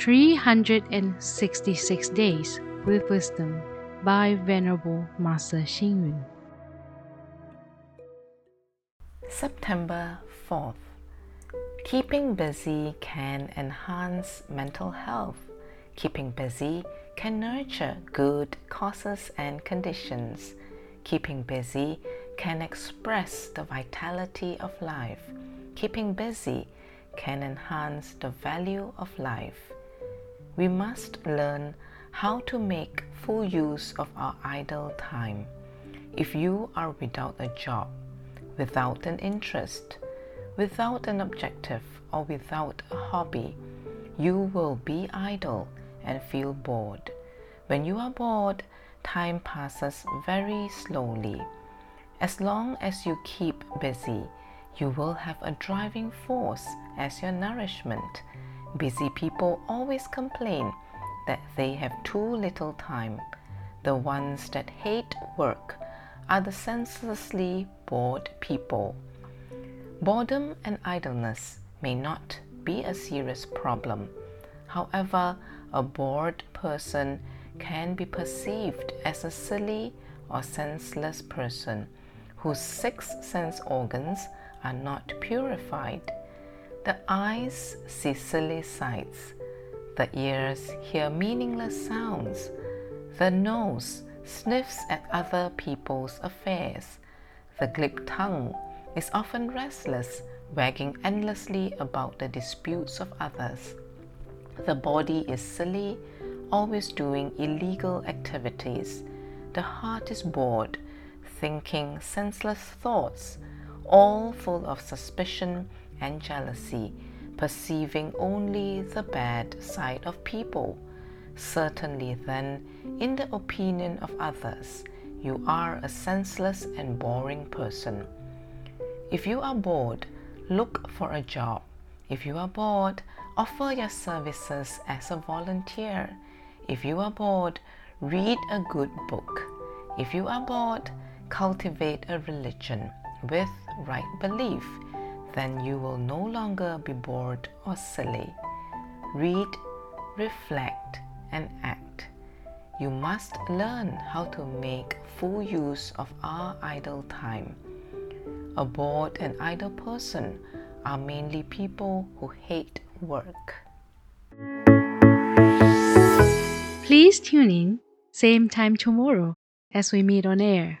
366 Days with Wisdom by Venerable Master Xing Yun. September 4th. Keeping busy can enhance mental health. Keeping busy can nurture good causes and conditions. Keeping busy can express the vitality of life. Keeping busy can enhance the value of life. We must learn how to make full use of our idle time. If you are without a job, without an interest, without an objective, or without a hobby, you will be idle and feel bored. When you are bored, time passes very slowly. As long as you keep busy, you will have a driving force as your nourishment. Busy people always complain that they have too little time. The ones that hate work are the senselessly bored people. Boredom and idleness may not be a serious problem. However, a bored person can be perceived as a silly or senseless person whose six sense organs are not purified. The eyes see silly sights, the ears hear meaningless sounds, the nose sniffs at other people's affairs, the glib tongue is often restless, wagging endlessly about the disputes of others. The body is silly, always doing illegal activities. The heart is bored, thinking senseless thoughts, all full of suspicion and jealousy, perceiving only the bad side of people. Certainly, then, in the opinion of others, you are a senseless and boring person. If you are bored, look for a job. If you are bored, offer your services as a volunteer. If you are bored, read a good book. If you are bored, cultivate a religion with right belief, then you will no longer be bored or silly. Read, reflect, and act. You must learn how to make full use of our idle time. A bored and idle person are mainly people who hate work. Please tune in, same time tomorrow as we meet on air.